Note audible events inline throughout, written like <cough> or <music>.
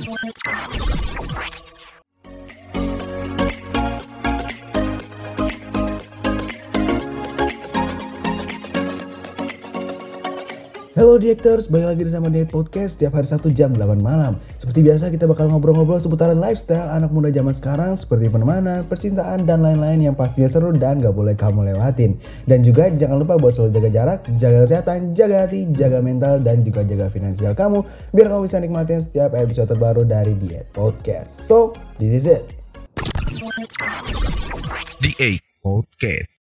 ああ、みんなすごい。Halo Diectors, balik lagi sama Diet Podcast setiap hari Sabtu jam 8 malam. Seperti biasa kita bakal ngobrol-ngobrol seputaran lifestyle anak muda zaman sekarang seperti pertemanan, percintaan, dan lain-lain yang pastinya seru dan gak boleh kamu lewatin. Dan juga jangan lupa buat selalu jaga jarak, jaga kesehatan, jaga hati, jaga mental, dan juga jaga finansial kamu biar kamu bisa nikmatin setiap episode terbaru dari Diet Podcast. So, this is it. The Podcast.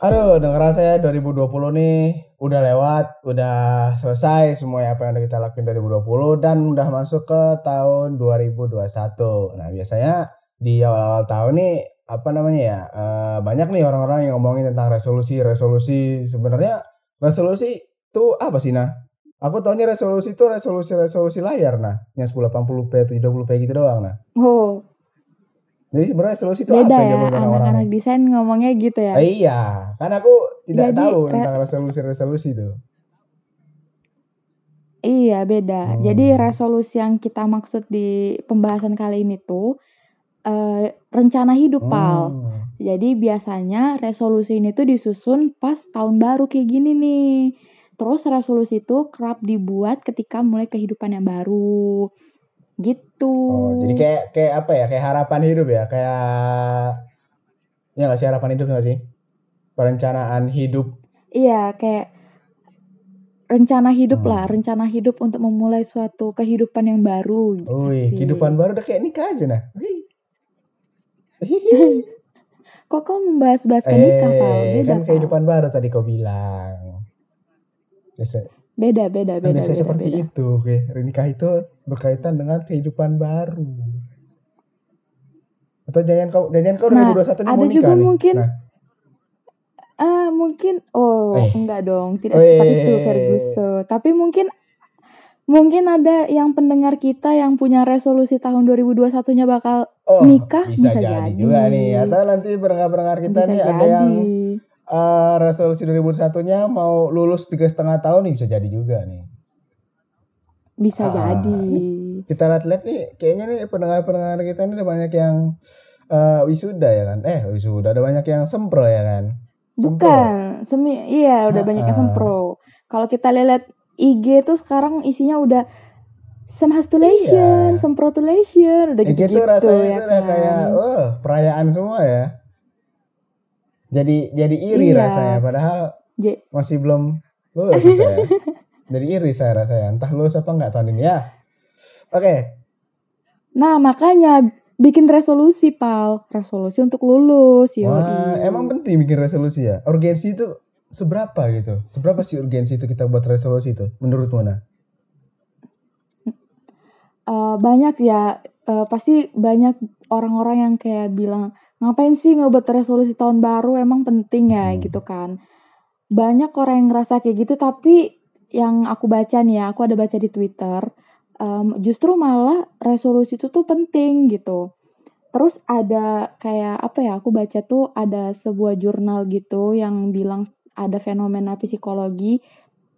Aduh, denger saya 2020 nih udah lewat, udah selesai semua apa yang udah kita lakuin 2020 dan udah masuk ke tahun 2021. Nah, biasanya di awal-awal tahun nih apa namanya ya? eh, banyak nih orang-orang yang ngomongin tentang resolusi, resolusi. Sebenarnya resolusi itu apa sih, nah? Aku taunya resolusi itu resolusi-resolusi layar, nah. Yang 1080p, 70p gitu doang, nah. Oh, Jadi sebenarnya resolusi itu beda apa ya anak-anak desain ngomongnya gitu ya. Ah, iya, kan aku tidak Jadi, tahu tentang resolusi-resolusi itu. Iya, beda. Hmm. Jadi resolusi yang kita maksud di pembahasan kali ini tuh eh, rencana hidup, Pal. Hmm. Jadi biasanya resolusi ini tuh disusun pas tahun baru kayak gini nih. Terus resolusi itu kerap dibuat ketika mulai kehidupan yang baru. Gitu. Oh, jadi kayak kayak apa ya? Kayak harapan hidup ya, kayak ya nggak sih harapan hidup nggak sih? Perencanaan hidup. Iya, kayak rencana hidup Hmm. lah, rencana hidup untuk memulai suatu kehidupan yang baru. gitu Wih, sih. kehidupan baru udah kayak nikah aja nah. <laughs> Kok kau membahas-bahas ke nikah? Eh, Beda, kan kehidupan baru tadi kau bilang. Biasa, Beda, beda, kan beda, biasa beda, seperti beda. itu. Oke, nikah itu berkaitan dengan kehidupan baru. Atau jangan kau jangan kau Nah, 2021 nih ada mau juga nih. mungkin Nah, ah mungkin oh Eh. enggak dong, tidak Weh. seperti itu Ferguson. Tapi mungkin mungkin ada yang pendengar kita yang punya resolusi tahun 2021-nya bakal Oh, nikah bisa, bisa jadi, jadi. juga nih. Atau nanti pendengar-pendengar kita bisa nih jadi. ada yang eh, resolusi 2021-nya mau lulus tiga setengah tahun nih bisa jadi juga nih. bisa Ah, jadi. Kita lihat-lihat nih, kayaknya nih pendengar-pendengar kita ini ada banyak yang eh, wisuda ya kan? Eh wisuda ada banyak yang sempro ya kan? Sempro. Bukan, semi iya udah banyak yang Ah. sempro. Kalau kita lihat IG tuh sekarang isinya udah semhastulation, Iya. semprotulation, udah gitu-gitu gitu rasanya ya itu udah kan. kayak, oh perayaan semua ya. Jadi jadi iri Iya. rasanya, padahal J- masih belum lulus kita ya. <laughs> Jadi iri saya rasanya, entah lulus apa enggak tahun ini ya. Oke, Nah, makanya bikin resolusi, Pal. Resolusi untuk lulus. Wah, emang penting bikin resolusi ya? Urgensi itu seberapa gitu? Seberapa sih urgensi itu kita buat resolusi itu? Menurut Mona? Eh, banyak ya, eh, pasti banyak orang-orang yang kayak bilang, ngapain sih ngebuat resolusi tahun baru, emang penting ya, Hmm. gitu kan. Banyak orang yang ngerasa kayak gitu, tapi yang aku baca nih ya, aku ada baca di Twitter, em, justru malah resolusi itu tuh penting gitu. Terus ada kayak apa ya, aku baca tuh ada sebuah jurnal gitu yang bilang ada fenomena psikologi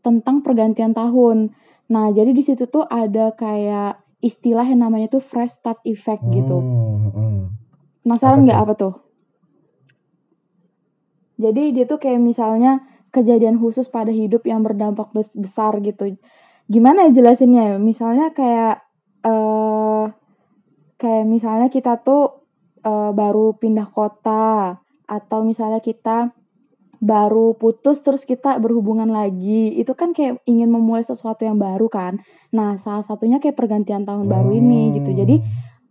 tentang pergantian tahun. Nah, jadi di situ tuh ada kayak istilah yang namanya tuh fresh start effect gitu. Hmm, hmm. Penasaran nggak apa tuh? Jadi dia tuh kayak misalnya kejadian khusus pada hidup yang berdampak bes- besar gitu. Gimana ya jelasinnya? Misalnya kayak eh kayak misalnya kita tuh eh, baru pindah kota atau misalnya kita baru putus terus kita berhubungan lagi. Itu kan kayak ingin memulai sesuatu yang baru kan. Nah, salah satunya kayak pergantian tahun baru ini gitu. Jadi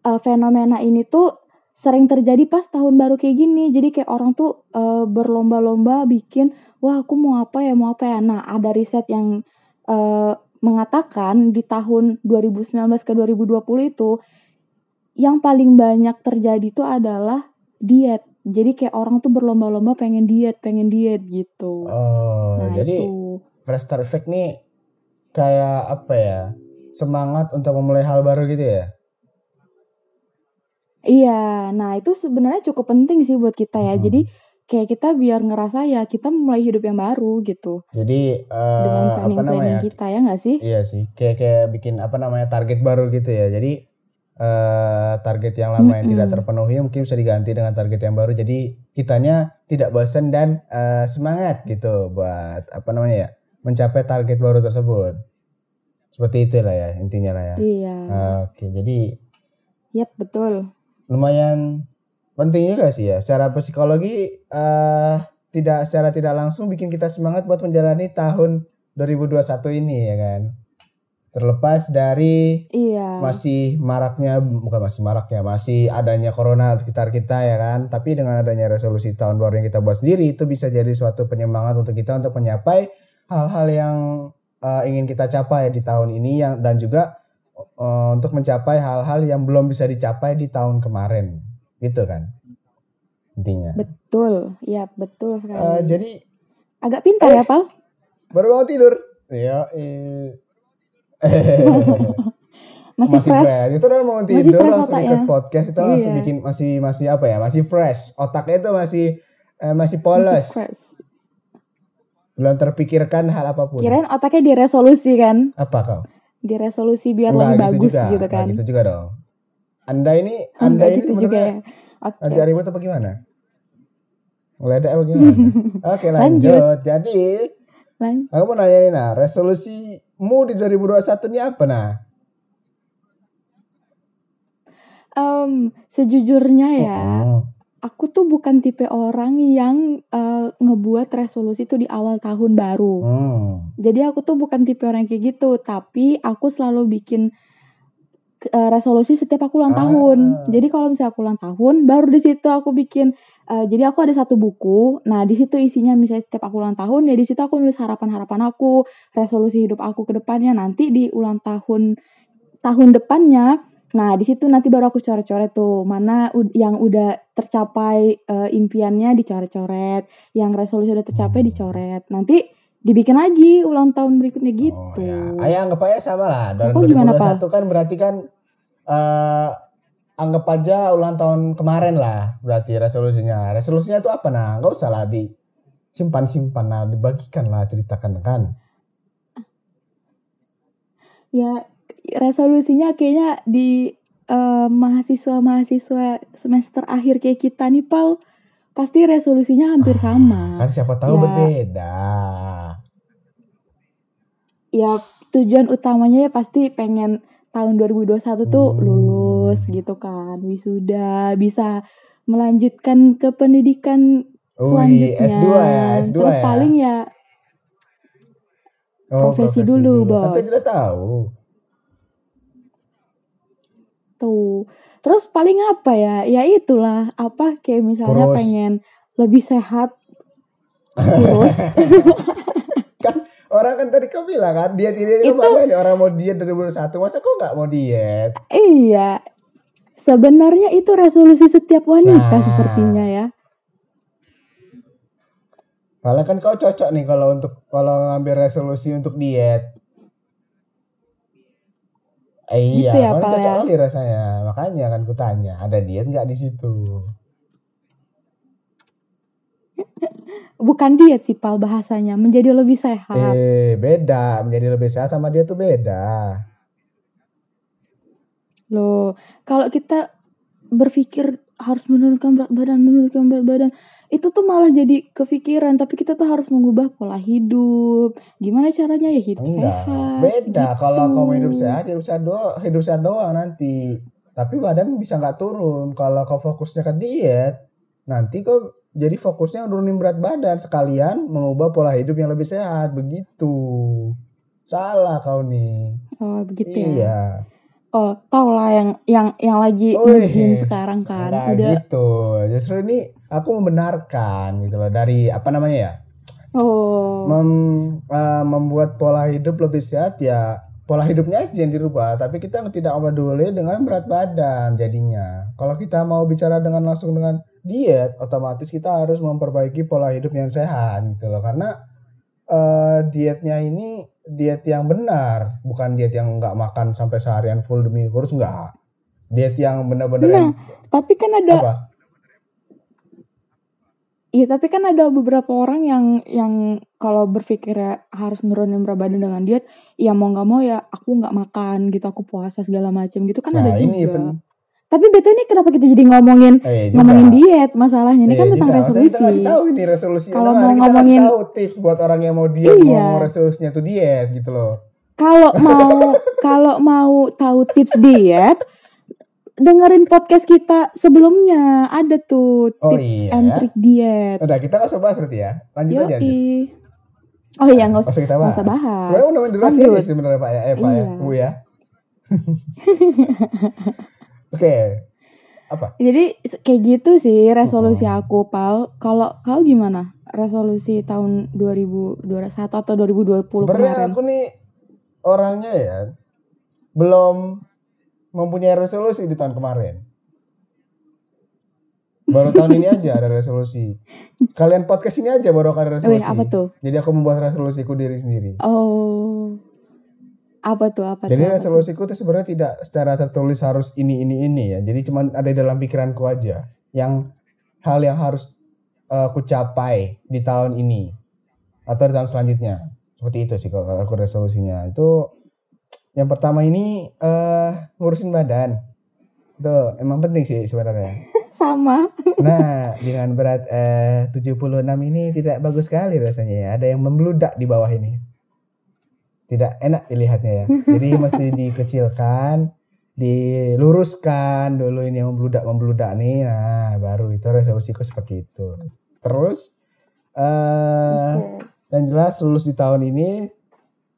eh, fenomena ini tuh sering terjadi pas tahun baru kayak gini. Jadi kayak orang tuh eh, berlomba-lomba bikin, wah aku mau apa ya, mau apa ya. Nah ada riset yang eh, mengatakan di tahun 2019 ke 2020 itu yang paling banyak terjadi itu adalah diet. Jadi kayak orang tuh berlomba-lomba pengen diet, pengen diet gitu. Oh, nah, jadi itu. fresh effect nih kayak apa ya? Semangat untuk memulai hal baru gitu ya? Iya, nah itu sebenarnya cukup penting sih buat kita ya. Hmm. Jadi kayak kita biar ngerasa ya kita mulai hidup yang baru gitu. Jadi eh, Dengan apa namanya? planning-planning kita ya nggak sih? Iya sih, kayak kayak bikin apa namanya target baru gitu ya. Jadi eh target yang lama yang tidak terpenuhi mungkin bisa diganti dengan target yang baru. Jadi kitanya tidak bosan dan eh, semangat gitu buat apa namanya ya mencapai target baru tersebut. Seperti itulah ya intinya lah ya. Iya, Oke, jadi yap betul. lumayan penting juga sih ya. Secara psikologi eh tidak secara tidak langsung bikin kita semangat buat menjalani tahun 2021 ini ya kan. Terlepas dari Iya. masih maraknya bukan masih maraknya masih adanya corona di sekitar kita ya kan tapi dengan adanya resolusi tahun baru yang kita buat sendiri itu bisa jadi suatu penyemangat untuk kita untuk mencapai hal-hal yang eh, ingin kita capai di tahun ini yang dan juga eh, untuk mencapai hal-hal yang belum bisa dicapai di tahun kemarin gitu kan intinya Betul, ya betul sekali. Eh, jadi Agak pintar ya, Pal? baru bangun tidur ya <laughs> Masih, fresh. Itu udah mau Masih tidur fresh langsung otaknya. ikut podcast kita masih Iya. bikin masih masih apa ya? Masih fresh. Otaknya itu masih eh, masih Masih polos. fresh. Belum terpikirkan hal apa pun. Kirain otaknya diresolusi kan? Apa kau? Diresolusi biar lebih gitu bagus juga. gitu kan? gitu juga dong. Anda ini Anda Enggak ini gitu juga ya. Oke. ngajak ribut apa gimana? Ngeledak apa gimana? <laughs> Oke lanjut. Lanjut. Jadi Lan- aku mau nanya nih nah, resolusimu di 2021 ini apa nah? Em, sejujurnya ya, Oh, aku tuh bukan tipe orang yang eh, ngebuat resolusi tuh di awal tahun baru. hmm. Jadi aku tuh bukan tipe orang kayak gitu, tapi aku selalu bikin eh, resolusi setiap aku ulang Ah. tahun. Jadi kalau misalnya aku ulang tahun, baru di situ aku bikin. eh, jadi aku ada satu buku. Nah di situ isinya misalnya setiap aku ulang tahun, ya di situ aku nulis harapan-harapan aku, resolusi hidup aku ke depannya. Nanti di ulang tahun tahun depannya, nah di situ nanti baru aku coret-coret tuh mana yang udah tercapai eh, impiannya dicoret-coret, yang resolusi udah tercapai dicoret. Nanti dibikin lagi ulang tahun berikutnya gitu. Oh, ya. Ayah anggap aja sama lah. Dari Kok gimana, 2021 kan berarti kan eh anggap aja ulang tahun kemarin lah berarti resolusinya. Resolusinya itu apa nah? Gak usah lah di simpan-simpan lah, dibagikan lah, ceritakan kan. Ya resolusinya kayaknya di eh, mahasiswa-mahasiswa semester akhir kayak kita nih Pal pasti resolusinya hampir sama. Kan siapa tahu Ya. berbeda. Ya tujuan utamanya ya pasti pengen tahun 2021 tuh lulus gitu kan, wisuda, bisa melanjutkan ke pendidikan selanjutnya. S2 ya, S2 Terus ya. paling ya Oh, profesi dulu, Kan Bos. saya tidak tahu. tuh. Terus paling apa ya? Ya itulah apa kayak misalnya Kurus. pengen lebih sehat <laughs> kurus Kan <laughs> orang kan tadi kau bilang kan diet ini Itu- nih orang mau diet dari 2021 masa kok nggak mau diet? Iya. Sebenarnya itu resolusi setiap wanita Nah. sepertinya ya. Malah kan kau cocok nih kalau untuk kalau ngambil resolusi untuk diet. Eh, iya, Gitu ya, kau cocok ya? kali rasanya. Makanya kan kutanya, ada diet nggak di situ? Bukan diet sih Pal bahasanya, menjadi lebih sehat. Eh, beda. Menjadi lebih sehat sama dia tuh beda. Loh, kalau kita berpikir harus menurunkan berat badan, menurunkan berat badan, itu tuh malah jadi kepikiran, tapi kita tuh harus mengubah pola hidup. Gimana caranya ya hidup Enggak, sehat? beda. gitu. Kalau kamu hidup sehat, hidup sehat doang, hidup sehat doang nanti. Tapi badan bisa nggak turun. Kalau kau fokusnya ke diet, nanti kau jadi fokusnya nurunin berat badan sekalian mengubah pola hidup yang lebih sehat begitu. Salah kau nih. Oh, begitu ya. Iya. Oh, tau lah yang yang yang lagi Wih, nge-gym sekarang kan. nggak Udah gitu. Justru ini aku membenarkan gitu loh dari apa namanya ya? Oh. Mem- eh, membuat pola hidup lebih sehat ya pola hidupnya aja yang dirubah tapi kita tidak peduli dengan berat badan jadinya kalau kita mau bicara dengan langsung dengan diet otomatis kita harus memperbaiki pola hidup yang sehat gitu loh. Karena eh, dietnya ini diet yang benar bukan diet yang nggak makan sampai seharian full demi kurus nggak. Diet yang benar-benar Nah, yang- tapi kan ada apa? Iya, tapi kan ada beberapa orang yang yang kalau berpikir ya harus nurunin berat badan dengan diet, ya mau nggak mau ya aku nggak makan gitu, aku puasa segala macam gitu kan ada nah ini juga. pen- Tapi betul ini kenapa kita jadi ngomongin eh, juga. ngomongin diet masalahnya ini Iya kan tentang juga. Maksudnya resolusi. Kita tahu ini resolusi. Kalau mau kita ngomongin- tahu tips buat orang yang mau diet, Iya. mau resolusinya tuh diet gitu loh. Kalau mau <laughs> kalau mau tahu tips diet, dengerin podcast kita sebelumnya ada tuh Oh, tips iya. and trick diet. Udah kita nggak usah bahas berarti ya. Lanjut aja. lanjut. Yoi. Oh iya nggak usah kita bahas. usah bahas. Sebenarnya udah durasi aja sebenarnya Pak ya, eh Pak ya, Iya. Bu ya. <laughs> Oke. Apa? Jadi kayak gitu sih resolusi aku, Pal. Kalau kau gimana? Resolusi tahun 2021 atau 2020 Sebenarnya kemarin? aku nih orangnya ya belum mempunyai resolusi di tahun kemarin. Baru tahun ini aja ada resolusi. <laughs> Kalian podcast ini aja baru ada Wih, resolusi. apa tuh? Jadi aku membuat resolusiku diri sendiri. Oh. Apa tuh? Apa Jadi tuh? resolusiku tuh sebenarnya tidak secara tertulis harus ini ini ini ya. Jadi cuman ada dalam pikiranku aja. Yang hal yang harus eh, aku capai di tahun ini atau di tahun selanjutnya. Seperti itu sih kalau aku resolusinya. Itu yang pertama ini eh ngurusin badan. Itu emang penting sih sebenarnya. <laughs> Sama. Nah, dengan berat eh 76 ini tidak bagus sekali rasanya ya. Ada yang membludak di bawah ini. Tidak enak dilihatnya ya. <laughs> Jadi mesti dikecilkan, diluruskan dulu ini yang membludak-membludak nih. Nah, baru itu resolusiku seperti itu. Terus eh yang jelas lulus di tahun ini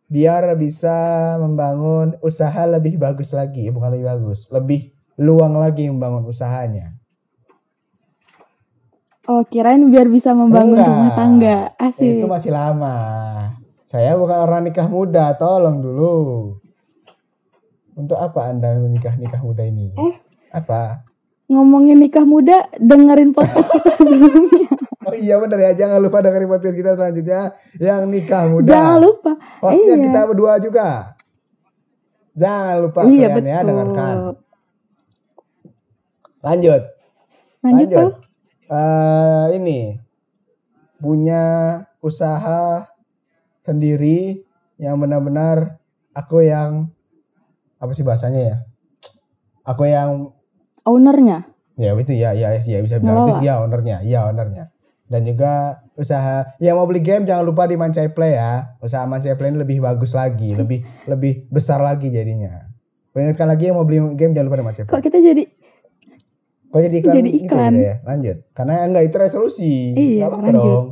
biar bisa membangun usaha lebih bagus lagi, bukan lebih bagus, lebih luang lagi membangun usahanya. Oh, kirain biar bisa membangun Enggak. rumah tangga. Asik. Itu masih lama. Saya bukan orang nikah muda, tolong dulu. Untuk apa Anda menikah nikah muda ini? Eh. Apa? Ngomongin nikah muda, dengerin podcast kita <laughs> sebelumnya. Oh iya bener ya, jangan lupa dengerin podcast kita selanjutnya yang nikah muda. Jangan lupa. Hostnya Iya. kita berdua juga. Jangan lupa Iya, kalian ya betul. dengarkan. Lanjut. Lanjut, Pal. Eh, ini punya usaha sendiri yang benar-benar aku yang apa sih bahasanya ya? Aku yang Ownernya. ya itu ya ya ya bisa bilang itu ya ownernya, ya ownernya. Dan juga usaha yang mau beli game jangan lupa di Mancai Play ya. Usaha Mancai Play ini lebih bagus lagi, lebih lebih besar lagi jadinya. Ingatkan lagi yang mau beli game jangan lupa di Mancai Play. Kok kita jadi Kok jadi iklan? Jadi gitu iklan. ya? Lanjut. Karena enggak itu resolusi. Iya, lanjut. dong.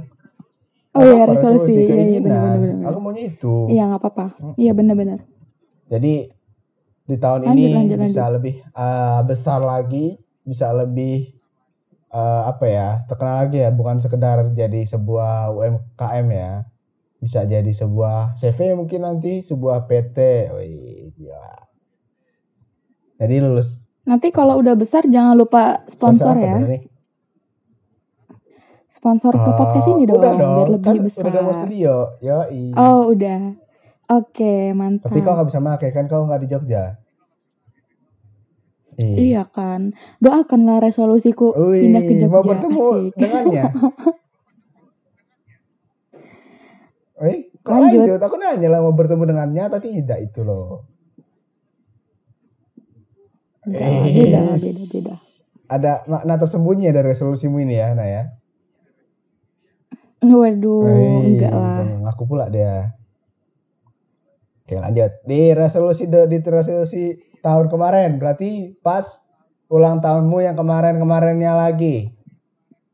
Oh iya, apa-apa, resolusi. Iya, iya, benar-benar. Aku maunya itu. Iya, nggak apa-apa. Iya, benar-benar. Jadi di tahun Lanjut, ini lanjut, bisa lebih eh, besar lagi, bisa lebih eh, apa ya, terkenal lagi ya, bukan sekedar jadi sebuah UMKM ya. Bisa jadi sebuah CV mungkin nanti, sebuah PT. Wih, gila. Jadi lulus Nanti kalau udah besar jangan lupa sponsor, apa ya. Sponsor ke Eh, podcast ini dong, udah biar lebih kan besar. Udah ada mau studio, yoi. Oh, udah. Oke, mantap. Tapi kau nggak bisa pakai kan kau nggak di Jogja. Iya. Iya kan. Doakanlah resolusiku Wih, pindah ke Jogja. mau bertemu Asik. dengannya. <laughs> Wih, kok Lanjut. lanjut. Aku nanya lah mau bertemu dengannya tapi tidak itu loh. Enggak, beda, Eh, beda, beda. Ada makna tersembunyi ya dari resolusimu ini ya, Nah ya. Waduh, Wih, enggak lah. Ngaku pula dia. Oke lanjut. Di resolusi di resolusi tahun kemarin berarti pas ulang tahunmu yang kemarin-kemarinnya lagi.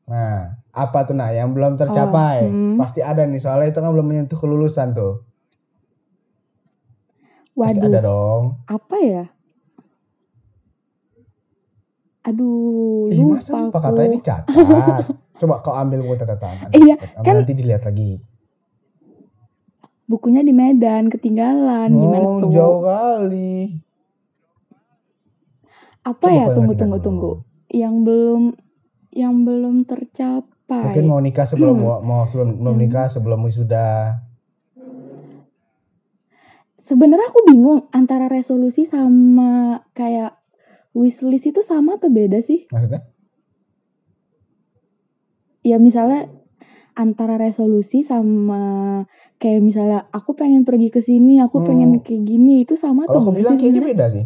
Nah, apa tuh nah yang belum tercapai? Oh, hmm. Pasti ada nih soalnya itu kan belum menyentuh kelulusan tuh. Pasti ada Waduh, dong. apa ya? Aduh, Ih, masa lupa lupa aku. kata ini catat. <laughs> Coba kau ambil buku catatan. Iya, Ambil kan- nanti dilihat lagi. bukunya di Medan ketinggalan gimana Oh, tuh jauh kali. apa Coba ya tunggu tunggu tunggu yang belum yang belum tercapai Mungkin mau nikah sebelum Hmm. mau, mau sebelum belum Yang- nikah sebelum wisuda. sebenarnya aku bingung antara resolusi sama kayak wishlist itu sama atau beda sih Maksudnya? Ya misalnya antara resolusi sama kayak misalnya aku pengen pergi ke sini aku Hmm. pengen kayak gini itu sama Kalau aku enggak bilang sih kayaknya sebenarnya? beda sih.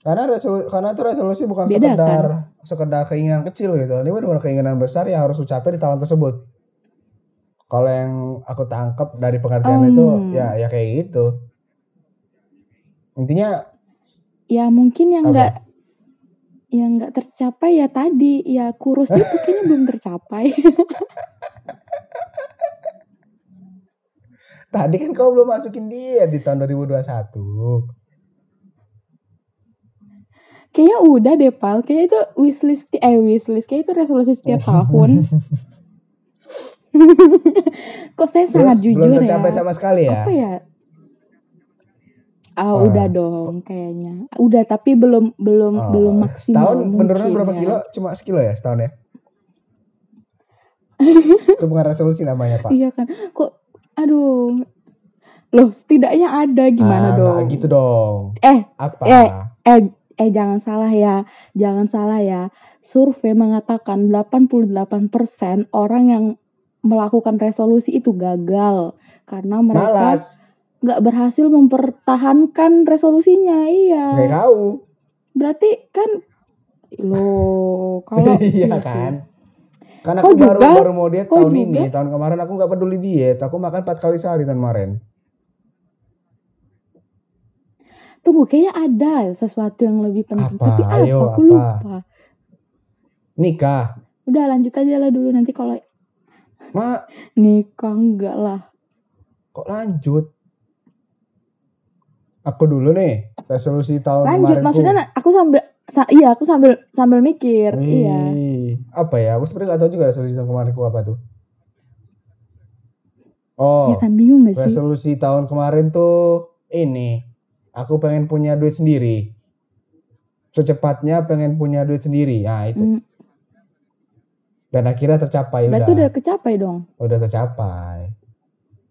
Karena resolu, karena itu resolusi bukan Beda, sekedar sekedar keinginan kecil gitu. Ini benar keinginan besar yang harus dicapai di tahun tersebut. Kalau yang aku tangkap dari pengertian itu Hmm. ya ya kayak gitu. Intinya ya mungkin yang enggak yang enggak tercapai ya tadi. Ya kurus itu kayaknya belum tercapai. <laughs> Tadi kan kau belum masukin dia di tahun 2021. kayaknya udah deh pal. Kayaknya itu wishlist eh wishlist. Kayak itu resolusi setiap tahun. <laughs> <laughs> Kok saya sangat Terus jujur belum ya? tercapai sama sekali ya. apa ya Ah, Wah. udah dong kayaknya. Udah tapi belum belum Oh, belum maksimal Setahun beneran berapa ya. kilo? Cuma sekilo ya setahun ya? <laughs> itu bukan resolusi namanya pak. Iya kan. Kok aduh. Loh, setidaknya ada gimana Ah, dong? gitu dong. Eh, Apa? eh, eh eh jangan salah ya. Jangan salah ya. Survei mengatakan 88% orang yang melakukan resolusi itu gagal karena mereka Malas. Nggak berhasil mempertahankan resolusinya. Iya. Nggak tahu. Berarti kan lo kalau <laughs> iya sih. kan. Kan Kau aku baru juga? baru mau diet Kau tahun juga? ini. Tahun kemarin aku nggak peduli diet. Aku makan 4 kali sehari tahun kemarin. Tunggu, kayaknya ada sesuatu yang lebih penting. Apa? Tapi apa? Ayo, aku apa? lupa. Nikah. Udah lanjut aja lah dulu nanti kalau Ma, <laughs> nikah enggak lah. kok lanjut? Aku dulu nih. Resolusi tahun Lanjut, kemarin maksudnya aku sambil sa- iya aku sambil sambil mikir. Iya. Apa ya? Aku sebenarnya gak tahu juga resolusi tahun kemarin ku apa tuh. Oh, Ya kan bingung gak sih? resolusi tahun kemarin tuh ini. Aku pengen punya duit sendiri. Secepatnya pengen punya duit sendiri. Nah, itu. Hmm, Dan akhirnya tercapai berarti udah. udah kecapai dong. Udah tercapai.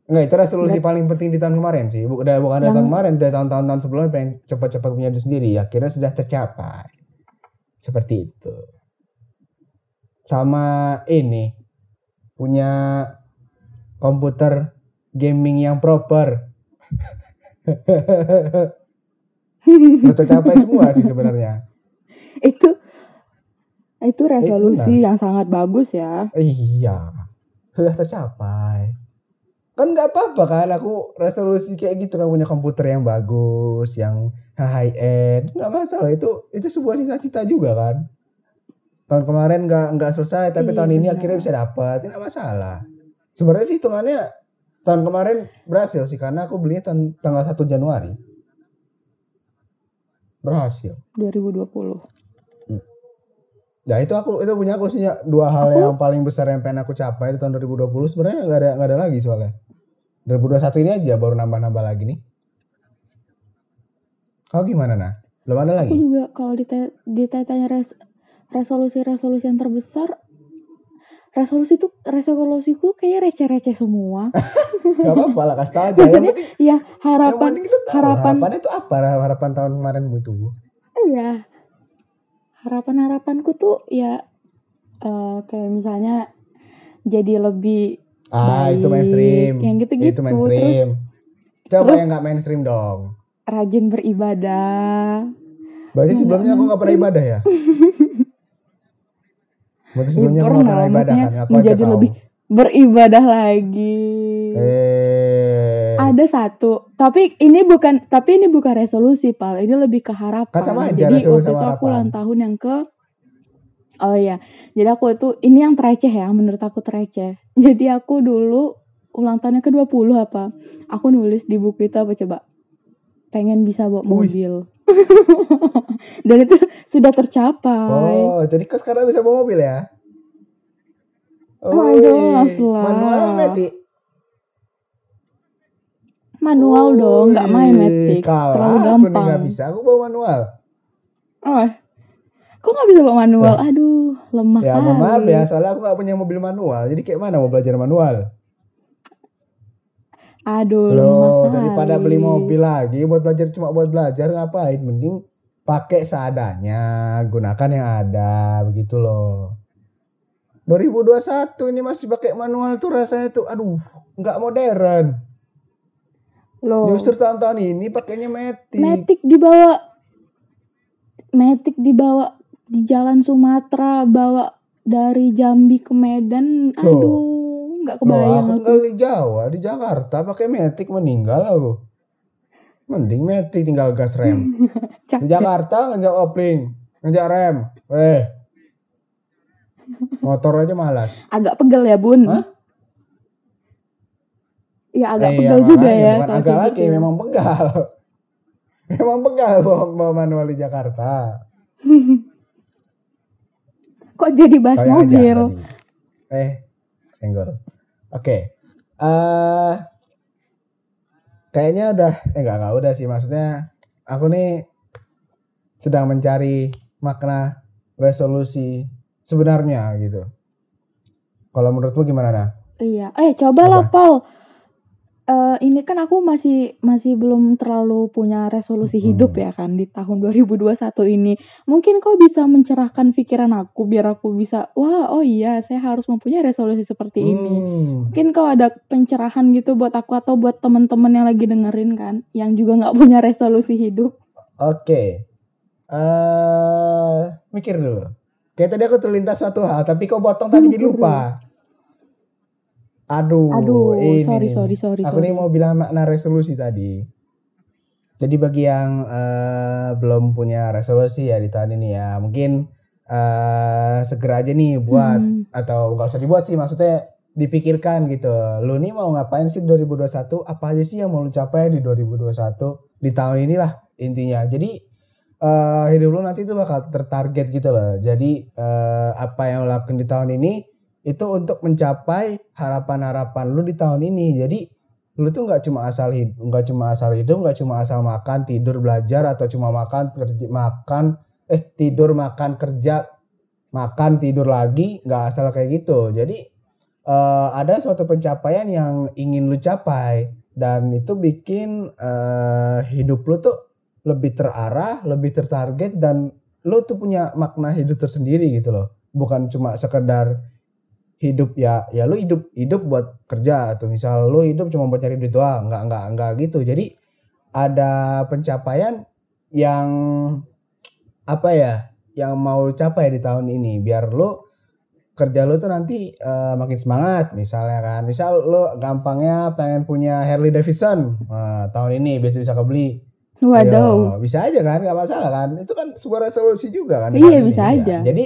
Enggak, itu resolusi paling penting di tahun kemarin sih. Bukan dari Yang- tahun kemarin, dari tahun-tahun tahun sebelumnya pengen cepat-cepat punya duit sendiri. Akhirnya sudah tercapai. Seperti itu. Sama ini punya komputer gaming yang proper. <laughs> Udah tercapai semua sih sebenarnya. itu itu resolusi yang sangat bagus ya. Iya, sudah tercapai. Kan nggak apa-apa kan aku resolusi kayak gitu kan punya komputer yang bagus, yang high end, nggak masalah itu itu sebuah cita-cita juga kan. Tahun kemarin nggak nggak selesai tapi Iya, tahun ini akhirnya bisa dapat, tidak masalah. Sebenarnya sih hitungannya tahun kemarin berhasil sih karena aku belinya tan- tanggal 1 Januari. Berhasil. 2020. Ya itu aku itu punya aku sih ya, dua hal Aku- yang paling besar yang pengen aku capai di tahun 2020 sebenarnya nggak ada nggak ada lagi soalnya. 2021 ini aja baru nambah-nambah lagi nih. Kau gimana nah? Belum ada Aku lagi? juga kalau dita- ditanya res- resolusi-resolusi yang terbesar resolusi itu resolusiku kayak receh-receh semua. <laughs> Gak apa-apa lah kasih tahu aja. Yang Maksudnya penting, ya yang harapan kita tahu harapan- harapannya itu apa? Harapan tahun kemarin itu. Iya. Harapan-harapanku tuh ya eh, kayak misalnya jadi lebih Ah itu Baik, mainstream. yang gitu-gitu. Itu mainstream. Coba terus- yang nggak mainstream dong. rajin beribadah. Berarti Yang sebelumnya aku nggak pernah ibadah ya? Berarti sebelumnya aku nggak pernah ibadah kan? Aku aja menjadi lebih Beribadah lagi. Eh, Ada satu, tapi ini bukan tapi ini bukan resolusi, Pal. Ini lebih ke harapan. Kan sama aja Jadi waktu sama itu aku ulang tahun yang ke Oh iya. Jadi aku itu ini yang tereceh ya, menurut aku tereceh. Jadi aku dulu ulang tahunnya ke 20 apa? Aku nulis di buku itu apa coba? Pengen bisa bawa mobil. <laughs> Dan itu sudah tercapai. Oh, jadi kau sekarang bisa bawa mobil ya? Oh, jelas lah. Manual apa Meti? Manual dong, nggak main metik. Kalah Terlalu aku gampang. nggak bisa. Aku bawa manual. Oh, kok nggak bisa bawa manual? Aduh, lemah Ya mohon maaf kali. ya, soalnya aku nggak punya mobil manual. Jadi kayak mana mau belajar manual? Aduh, lemah Loh, kali. daripada beli mobil lagi buat belajar cuma buat belajar ngapain? Mending pakai seadanya, gunakan yang ada, begitu loh. 2021 ini masih pakai manual tuh rasanya tuh, aduh, nggak modern. Loh, Justru tahun-tahun ini pakainya metik. metik dibawa, metik dibawa di jalan Sumatera, bawa dari Jambi ke Medan. Loh. Aduh, nggak Loh, kebayang aku aku. tinggal di Jawa, di Jakarta pakai metik meninggal aku. Mending metik tinggal gas rem. <laughs> Di. Jakarta ngejak opling, ngejak rem. Eh. Motor aja malas. Agak pegel ya, Bun. Hah? Ya agak Eh, pegel iya, juga makanya, ya. Bukan agak lagi, gitu. memang pegal. <laughs> memang pegal bawa, bawa manual di Jakarta. <laughs> Kok jadi bahas Kau yang mobil? tadi. Eh, senggol. Oke. eh kayaknya udah, eh enggak, enggak udah sih. Maksudnya, aku nih sedang mencari makna resolusi sebenarnya gitu. Kalau menurutmu gimana, Nah? Iya. Eh, cobalah, Paul. Eh, ini kan aku masih masih belum terlalu punya resolusi Hmm. hidup ya kan di tahun <laughs> 2021 ini. Mungkin kau bisa mencerahkan pikiran aku biar aku bisa, wah, oh iya, saya harus mempunyai resolusi seperti ini. Hmm, Mungkin kau ada pencerahan gitu buat aku atau buat teman-teman yang lagi dengerin kan, yang juga nggak <laughs> punya resolusi hidup. Oke. eh mikir dulu. Kayak tadi aku terlintas suatu hal, tapi kau potong tadi jadi <laughs> lupa. Aduh, Aduh, ini sorry, nih. sorry, sorry, Aku sorry. nih mau bilang makna resolusi tadi. Jadi bagi yang eh, belum punya resolusi ya di tahun ini ya, mungkin eh segera aja nih buat Hmm. atau nggak usah dibuat sih, maksudnya dipikirkan gitu. Lu nih mau ngapain sih 2021? Apa aja sih yang mau lu capai di 2021 di tahun inilah intinya. Jadi eh hidup lu nanti tuh bakal tertarget gitu loh. Jadi eh, apa yang lu lakukan di tahun ini itu untuk mencapai harapan-harapan lu di tahun ini. Jadi lu tuh nggak cuma asal hidup, nggak cuma asal hidup, nggak cuma asal makan, tidur, belajar atau cuma makan, kerja, makan, eh tidur, makan, kerja, makan, tidur lagi, nggak asal kayak gitu. Jadi eh, ada suatu pencapaian yang ingin lu capai dan itu bikin eh, hidup lu tuh lebih terarah, lebih tertarget dan lu tuh punya makna hidup tersendiri gitu loh. Bukan cuma sekedar hidup ya ya lu hidup hidup buat kerja atau misal lu hidup cuma buat cari duit doang nggak nggak nggak gitu jadi ada pencapaian yang apa ya yang mau capai di tahun ini biar lu kerja lu tuh nanti eh, makin semangat misalnya kan misal lu gampangnya pengen punya Harley Davidson Nah, tahun ini bisa bisa kebeli Waduh. Ayo, bisa aja kan nggak masalah kan itu kan sebuah resolusi juga kan Iya, tahun ini, bisa ya. aja. jadi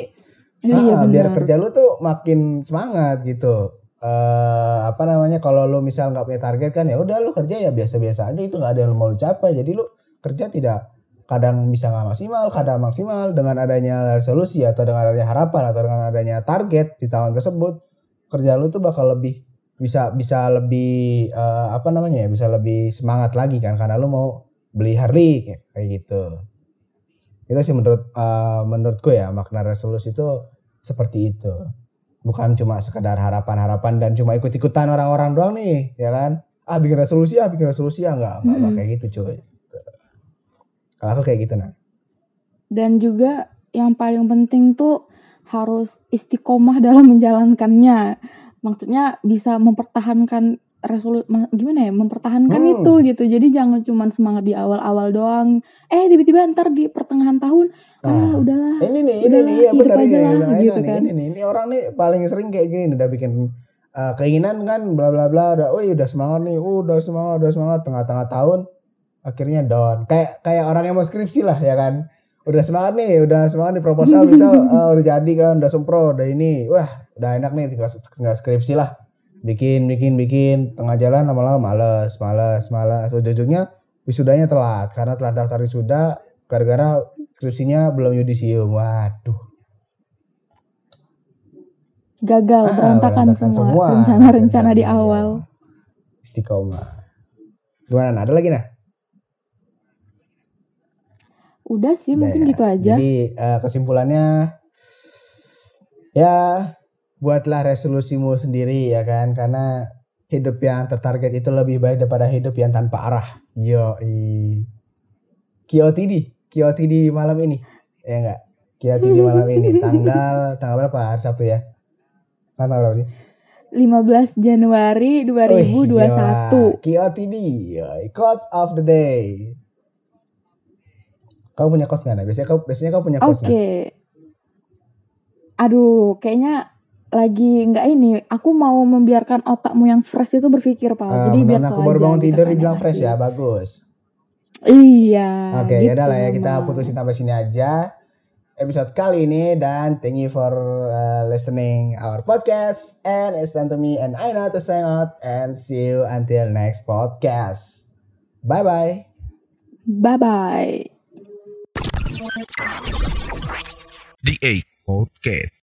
Iya, Ah, biar benar. kerja lu tuh makin semangat gitu. Eh apa namanya kalau lu misal nggak punya target kan ya udah lu kerja ya biasa-biasa aja itu nggak ada yang mau lu capai. Jadi lu kerja tidak kadang bisa nggak maksimal, kadang maksimal dengan adanya resolusi atau dengan adanya harapan atau dengan adanya target di tahun tersebut kerja lu tuh bakal lebih bisa bisa lebih eh, apa namanya ya bisa lebih semangat lagi kan karena lu mau beli Harley kayak kayak gitu. Itu sih menurut eh, menurutku ya makna resolusi itu seperti itu. Bukan cuma sekedar harapan-harapan dan cuma ikut-ikutan orang-orang doang nih, ya kan? Ah bikin resolusi ah bikin resolusi ah enggak, enggak, enggak Mm-mm. kayak gitu cuy. Kalau aku kayak gitu nah. Dan juga yang paling penting tuh harus istiqomah <laughs> dalam menjalankannya. Maksudnya bisa mempertahankan resolu ma- gimana ya mempertahankan Hmm. itu gitu. Jadi jangan cuma semangat di awal-awal doang. Eh tiba-tiba ntar di pertengahan tahun, Nah, udahlah. ini nih, ini udahlah, nih, ya benar aja ini, lah, nah, gitu ini, kan. ini nih, ini orang nih paling sering kayak gini nih, udah bikin uh, keinginan kan, bla bla bla, udah, oh udah semangat nih, uh, udah semangat, udah semangat, tengah-tengah tahun, akhirnya down, kayak kayak orang yang mau skripsi lah ya kan, udah semangat nih, udah semangat nih proposal misal uh, <laughs> udah jadi kan, udah sempro, udah ini, wah udah enak nih, tinggal tinggal skripsi lah, bikin bikin bikin, tengah jalan lama-lama males, males, males, ujung-ujungnya wisudanya telat, karena telat daftar wisuda, gara-gara skripsinya belum yudisium. Waduh. Gagal, Ah, berantakan semua rencana-rencana di awal. Istiqomah. Gimana? Nah, Ada lagi nah? Udah sih, Udah mungkin ya. gitu aja. Jadi eh, kesimpulannya ya buatlah resolusimu sendiri ya kan karena hidup yang tertarget itu lebih baik daripada hidup yang tanpa arah. Yo, QOTD, QOTD malam ini. Ya enggak? QOTD malam ini <laughs> tanggal tanggal berapa? Hari Sabtu ya. Tanggal berapa sih? 15 Januari 2021. QOTD, yoi. quote of the day. Kau punya kos nggak? Biasanya kau biasanya kau punya kos Oke. Aduh, kayaknya lagi nggak ini. Aku mau membiarkan otakmu yang fresh itu berpikir, Pak. Ah, Jadi biar aku baru bangun gitu tidur kan, dibilang fresh ya, bagus. Iya, Oke, ya gitu udah lah ya kita memang. putusin sampai sini aja episode kali ini dan thank you for uh, listening our podcast and it's time to me and I know to sign out and see you until next podcast. Bye bye. Bye-bye. The 8 Podcast.